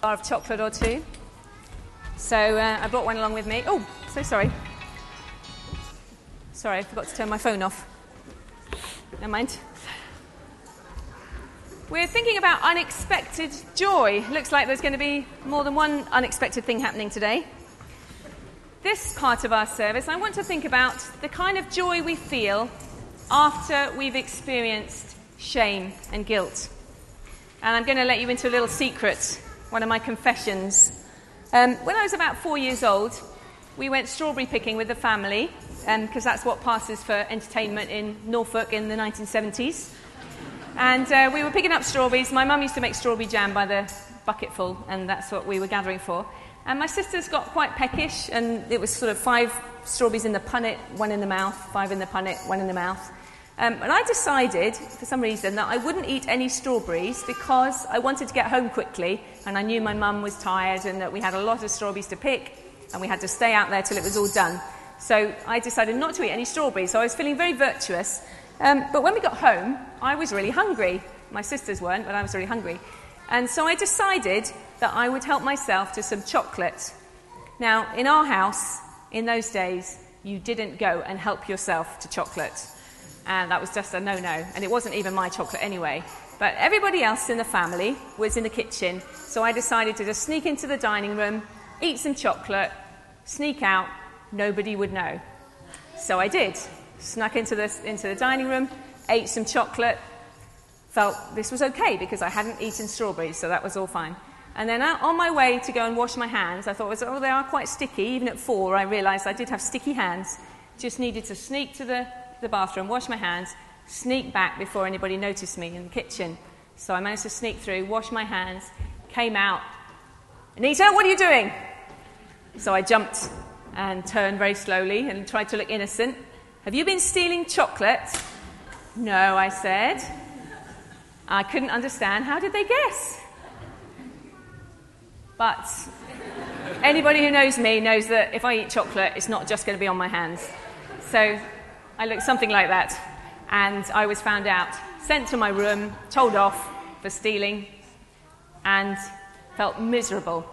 bar of chocolate or two. So uh, I brought one along with me. Oh, so sorry. Sorry, I forgot to turn my phone off. Never mind. We're thinking about unexpected joy. Looks like there's going to be more than one unexpected thing happening today. This part of our service, I want to think about the kind of joy we feel after we've experienced shame and guilt. And I'm going to let you into a little secret, one of my confessions. Um, when I was about four years old, we went strawberry picking with the family, because um, that's what passes for entertainment in Norfolk in the 1970s. And uh, we were picking up strawberries. My mum used to make strawberry jam by the bucketful, and that's what we were gathering for. And my sisters got quite peckish, and it was sort of five strawberries in the punnet, one in the mouth, five in the punnet, one in the mouth. Um, and I decided, for some reason, that I wouldn't eat any strawberries because I wanted to get home quickly, and I knew my mum was tired and that we had a lot of strawberries to pick, and we had to stay out there till it was all done. So I decided not to eat any strawberries. So I was feeling very virtuous. Um, but when we got home, I was really hungry. My sisters weren't, but I was really hungry. And so I decided that I would help myself to some chocolate. Now, in our house, in those days, you didn't go and help yourself to chocolate. And that was just a no no. And it wasn't even my chocolate anyway. But everybody else in the family was in the kitchen. So I decided to just sneak into the dining room, eat some chocolate, sneak out, nobody would know. So I did snuck into the, into the dining room, ate some chocolate, felt this was okay because I hadn't eaten strawberries, so that was all fine. And then uh, on my way to go and wash my hands, I thought, oh, they are quite sticky. Even at four, I realized I did have sticky hands. Just needed to sneak to the, the bathroom, wash my hands, sneak back before anybody noticed me in the kitchen. So I managed to sneak through, wash my hands, came out. Anita, what are you doing? So I jumped and turned very slowly and tried to look innocent. Have you been stealing chocolate? No, I said. I couldn't understand. How did they guess? But anybody who knows me knows that if I eat chocolate, it's not just going to be on my hands. So I looked something like that. And I was found out, sent to my room, told off for stealing, and felt miserable.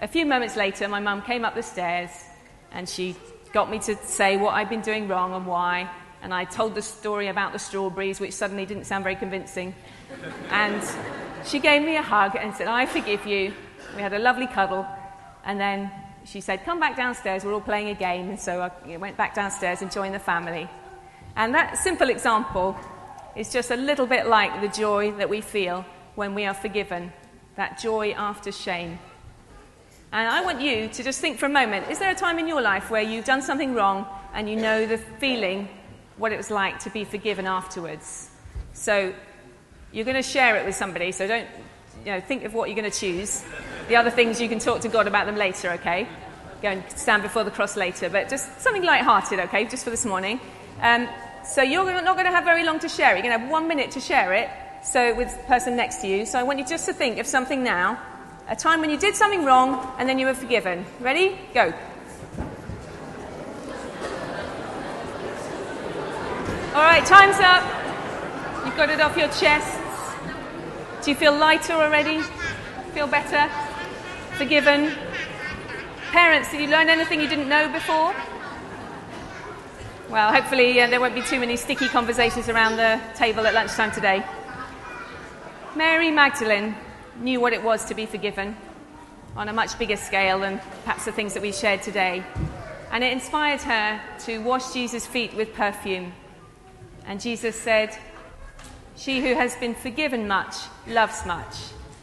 A few moments later, my mum came up the stairs and she got me to say what I'd been doing wrong and why. And I told the story about the strawberries, which suddenly didn't sound very convincing. And she gave me a hug and said, I forgive you. We had a lovely cuddle. And then she said, Come back downstairs, we're all playing a game. And so I went back downstairs and joined the family. And that simple example is just a little bit like the joy that we feel when we are forgiven that joy after shame. And I want you to just think for a moment is there a time in your life where you've done something wrong and you know the feeling, what it was like to be forgiven afterwards? So you're going to share it with somebody, so don't you know, think of what you're going to choose. The other things you can talk to God about them later, okay? Go and stand before the cross later, but just something light-hearted, okay, just for this morning. Um, so you're not going to have very long to share it. You're going to have one minute to share it. So with the person next to you. So I want you just to think of something now a time when you did something wrong and then you were forgiven. Ready? Go. All right, time's up. You've got it off your chest. Do you feel lighter already? Feel better? Forgiven? Parents, did you learn anything you didn't know before? Well, hopefully uh, there won't be too many sticky conversations around the table at lunchtime today. Mary Magdalene knew what it was to be forgiven on a much bigger scale than perhaps the things that we shared today. And it inspired her to wash Jesus' feet with perfume. And Jesus said, She who has been forgiven much loves much.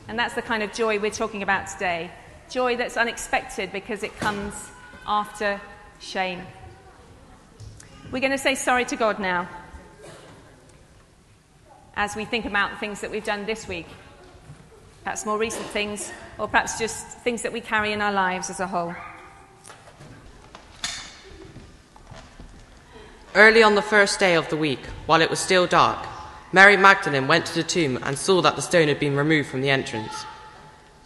And that's the kind of joy we're talking about today. Joy that's unexpected because it comes after shame. We're going to say sorry to God now as we think about things that we've done this week perhaps more recent things, or perhaps just things that we carry in our lives as a whole. Early on the first day of the week, while it was still dark, Mary Magdalene went to the tomb and saw that the stone had been removed from the entrance.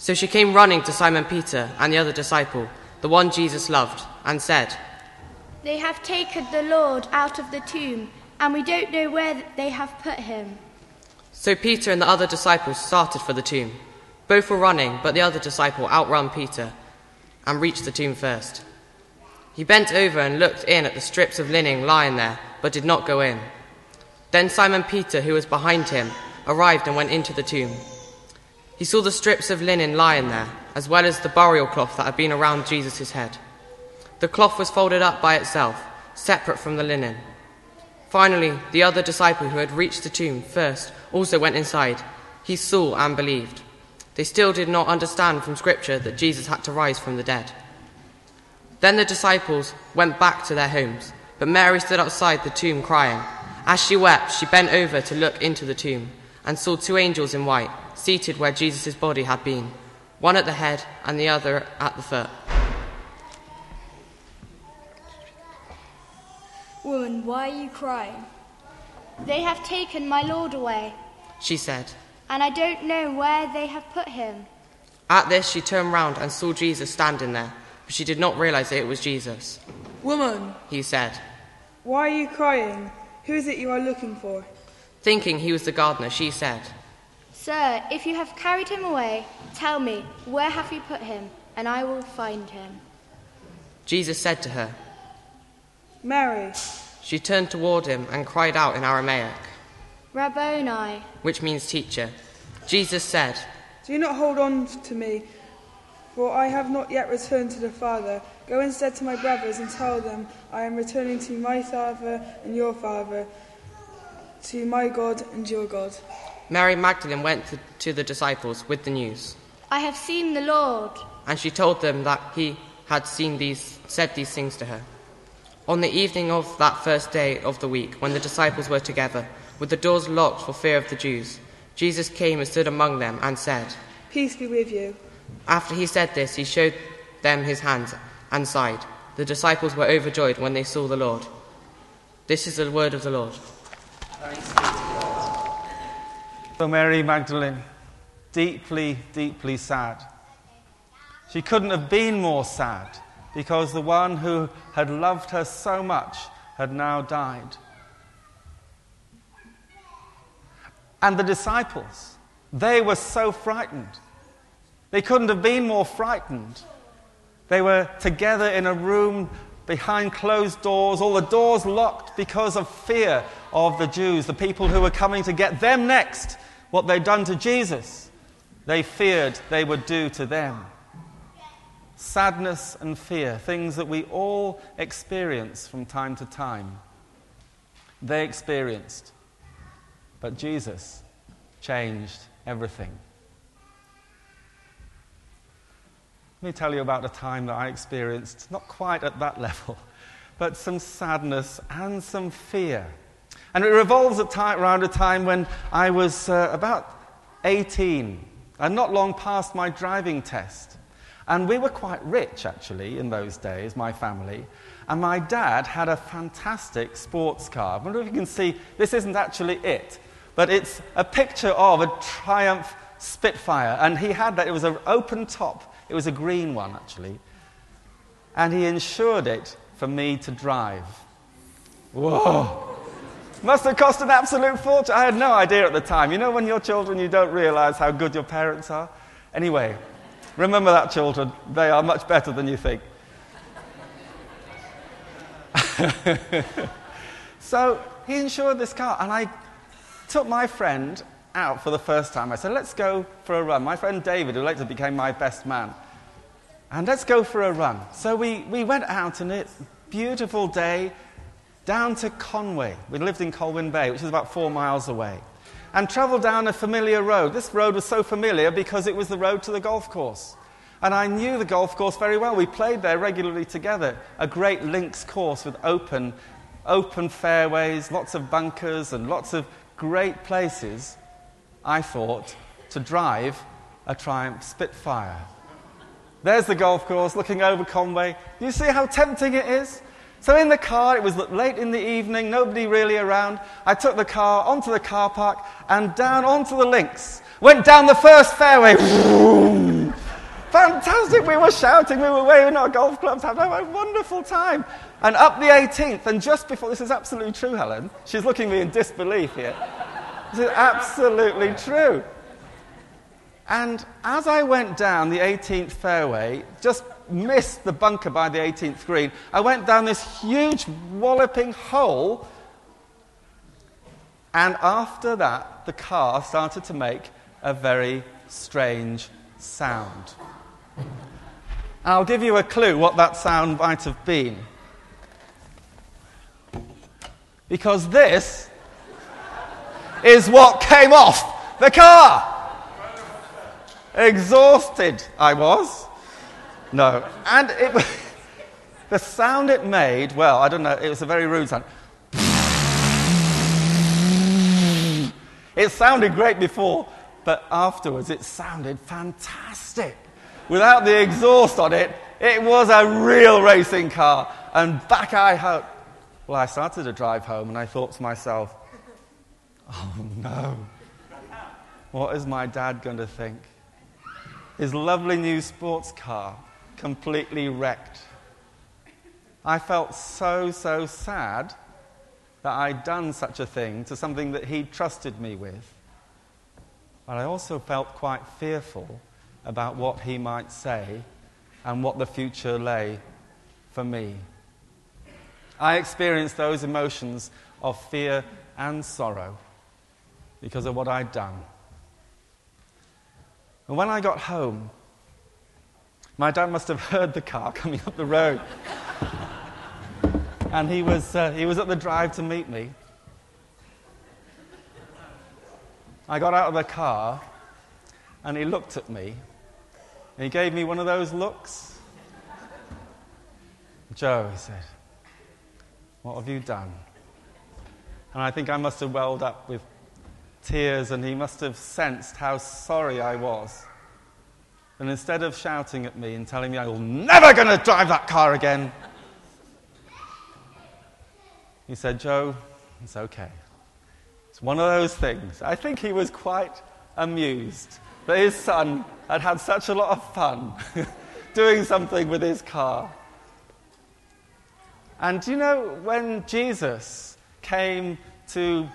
So she came running to Simon Peter and the other disciple, the one Jesus loved, and said, They have taken the Lord out of the tomb, and we don't know where they have put him. So Peter and the other disciples started for the tomb. Both were running, but the other disciple outrun Peter and reached the tomb first. He bent over and looked in at the strips of linen lying there, but did not go in. Then Simon Peter, who was behind him, arrived and went into the tomb. He saw the strips of linen lying there, as well as the burial cloth that had been around Jesus' head. The cloth was folded up by itself, separate from the linen. Finally, the other disciple who had reached the tomb first also went inside. He saw and believed. They still did not understand from Scripture that Jesus had to rise from the dead. Then the disciples went back to their homes, but Mary stood outside the tomb crying. As she wept, she bent over to look into the tomb and saw two angels in white seated where Jesus' body had been, one at the head and the other at the foot. Woman, why are you crying? They have taken my Lord away, She said. and I don't know where they have put him. At this, she turned round and saw Jesus standing there, but she did not realize that it was Jesus. Woman, He said, why are you crying? Who is it you are looking for? Thinking he was the gardener, she said, Sir, if you have carried him away, tell me, where have you put him, and I will find him. Jesus said to her. Mary. She turned toward him and cried out in Aramaic, Rabboni, which means teacher. Jesus said, Do not hold on to me, for I have not yet returned to the Father. Go instead to my brothers and tell them I am returning to my Father and your Father, to my God and your God. Mary Magdalene went to, to the disciples with the news, I have seen the Lord. and she told them that he had seen these, said these things to her. On the evening of that first day of the week, when the disciples were together, with the doors locked for fear of the Jews, Jesus came and stood among them and said, Peace be with you. After he said this, he showed them his hands and side. The disciples were overjoyed when they saw the Lord. This is the word of the Lord. So Mary Magdalene, deeply, deeply sad. She couldn't have been more sad because the one who had loved her so much had now died. And the disciples, they were so frightened. They couldn't have been more frightened. They were together in a room behind closed doors, all the doors locked because of fear of the Jews, the people who were coming to get them next, what they'd done to Jesus. They feared they would do to them. Sadness and fear, things that we all experience from time to time. They experienced. But Jesus changed everything. Let me tell you about a time that I experienced, not quite at that level, but some sadness and some fear. And it revolves at time, around a time when I was uh, about 18 and not long past my driving test. And we were quite rich, actually, in those days, my family. And my dad had a fantastic sports car. I wonder if you can see, this isn't actually it, but it's a picture of a Triumph Spitfire. And he had that, it was an open top, it was a green one, actually. And he insured it for me to drive. Whoa! Must have cost an absolute fortune. I had no idea at the time. You know, when you're children, you don't realize how good your parents are? Anyway, remember that, children. They are much better than you think. so he insured this car, and I took my friend out for the first time. I said, Let's go for a run. My friend David, who later became my best man, and let's go for a run. So we, we went out, and it's beautiful day down to Conway. We lived in Colwyn Bay, which is about four miles away, and travelled down a familiar road. This road was so familiar because it was the road to the golf course. And I knew the golf course very well. We played there regularly together. A great links course with open, open fairways, lots of bunkers, and lots of great places, I thought, to drive a Triumph Spitfire. There's the golf course looking over Conway. Do you see how tempting it is? So in the car, it was late in the evening, nobody really around. I took the car onto the car park and down onto the links. Went down the first fairway. Fantastic. We were shouting, we were waving our golf clubs, having a wonderful time. And up the 18th, and just before, this is absolutely true, Helen. She's looking at me in disbelief here. This is absolutely true. And as I went down the 18th fairway, just missed the bunker by the 18th green, I went down this huge walloping hole. And after that, the car started to make a very strange sound. I'll give you a clue what that sound might have been. Because this is what came off the car. Exhausted I was. No. And it, was the sound it made, well, I don't know, it was a very rude sound. It sounded great before, but afterwards it sounded fantastic. Without the exhaust on it, it was a real racing car. And back I hope. Well, I started to drive home and I thought to myself, oh no, what is my dad going to think? His lovely new sports car completely wrecked. I felt so, so sad that I'd done such a thing to something that he trusted me with. But I also felt quite fearful about what he might say and what the future lay for me. I experienced those emotions of fear and sorrow because of what I'd done. And when I got home, my dad must have heard the car coming up the road. and he was, uh, he was at the drive to meet me. I got out of the car and he looked at me and he gave me one of those looks. Joe, he said, what have you done? And I think I must have welled up with tears, and he must have sensed how sorry I was. And instead of shouting at me and telling me I was never going to drive that car again, he said, Joe, it's okay. It's one of those things. I think he was quite amused that his son had had such a lot of fun doing something with his car. And you know when Jesus came to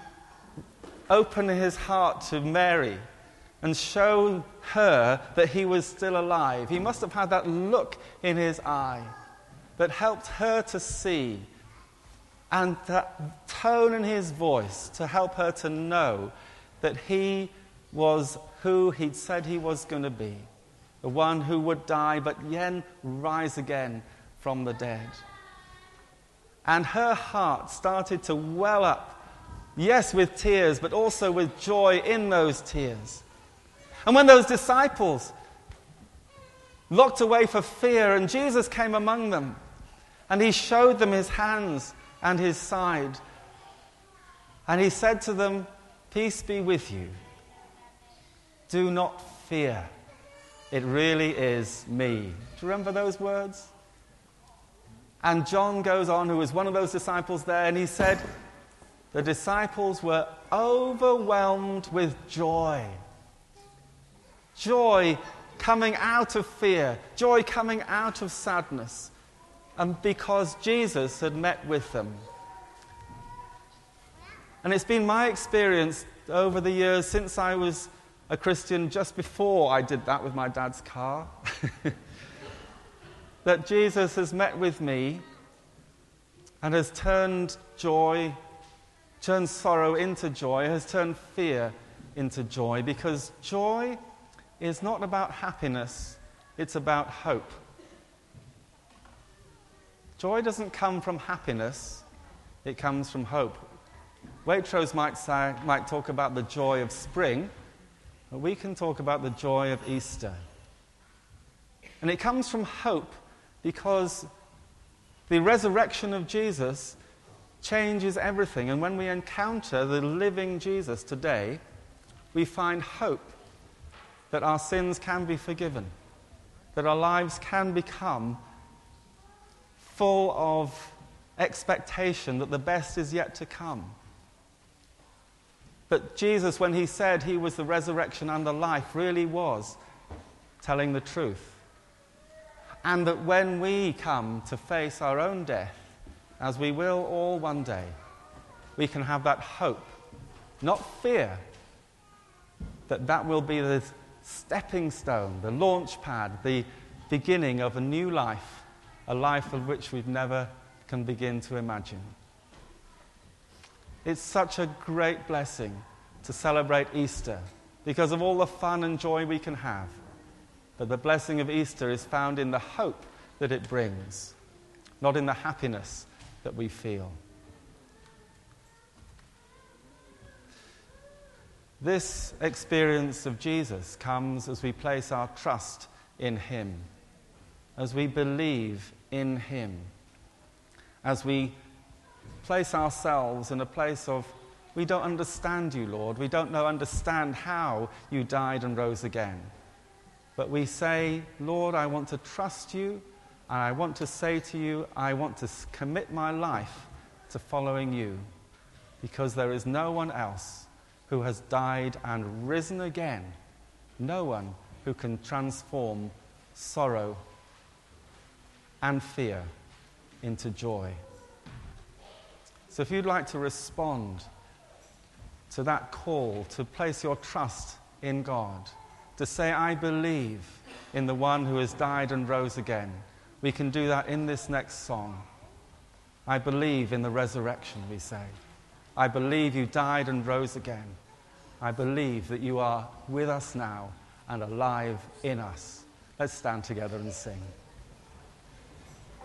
open his heart to Mary and show her that he was still alive, he must have had that look in his eye that helped her to see and that tone in his voice to help her to know that he was who he'd said he was going to be the one who would die but then rise again from the dead. And her heart started to well up, yes, with tears, but also with joy in those tears. And when those disciples locked away for fear, and Jesus came among them, and he showed them his hands and his side, and he said to them, Peace be with you. Do not fear. It really is me. Do you remember those words? And John goes on, who was one of those disciples there, and he said, The disciples were overwhelmed with joy. Joy coming out of fear, joy coming out of sadness, and because Jesus had met with them. And it's been my experience over the years since I was a Christian, just before I did that with my dad's car. that Jesus has met with me and has turned joy, turned sorrow into joy, has turned fear into joy, because joy is not about happiness, it's about hope. Joy doesn't come from happiness, it comes from hope. Waitrose might, say, might talk about the joy of spring, but we can talk about the joy of Easter. And it comes from hope because the resurrection of Jesus changes everything. And when we encounter the living Jesus today, we find hope that our sins can be forgiven, that our lives can become full of expectation that the best is yet to come. But Jesus, when he said he was the resurrection and the life, really was telling the truth. And that when we come to face our own death, as we will all one day, we can have that hope, not fear, that that will be the stepping stone, the launch pad, the beginning of a new life, a life of which we've never can begin to imagine. It's such a great blessing to celebrate Easter because of all the fun and joy we can have. But the blessing of Easter is found in the hope that it brings, not in the happiness that we feel. This experience of Jesus comes as we place our trust in Him, as we believe in Him, as we place ourselves in a place of, we don't understand you, Lord. We don't know, understand how you died and rose again. But we say, Lord, I want to trust you, and I want to say to you, I want to commit my life to following you, because there is no one else who has died and risen again, no one who can transform sorrow and fear into joy. So if you'd like to respond to that call to place your trust in God, to say, I believe in the one who has died and rose again, we can do that in this next song. I believe in the resurrection, we say. I believe you died and rose again. I believe that you are with us now and alive in us. Let's stand together and sing.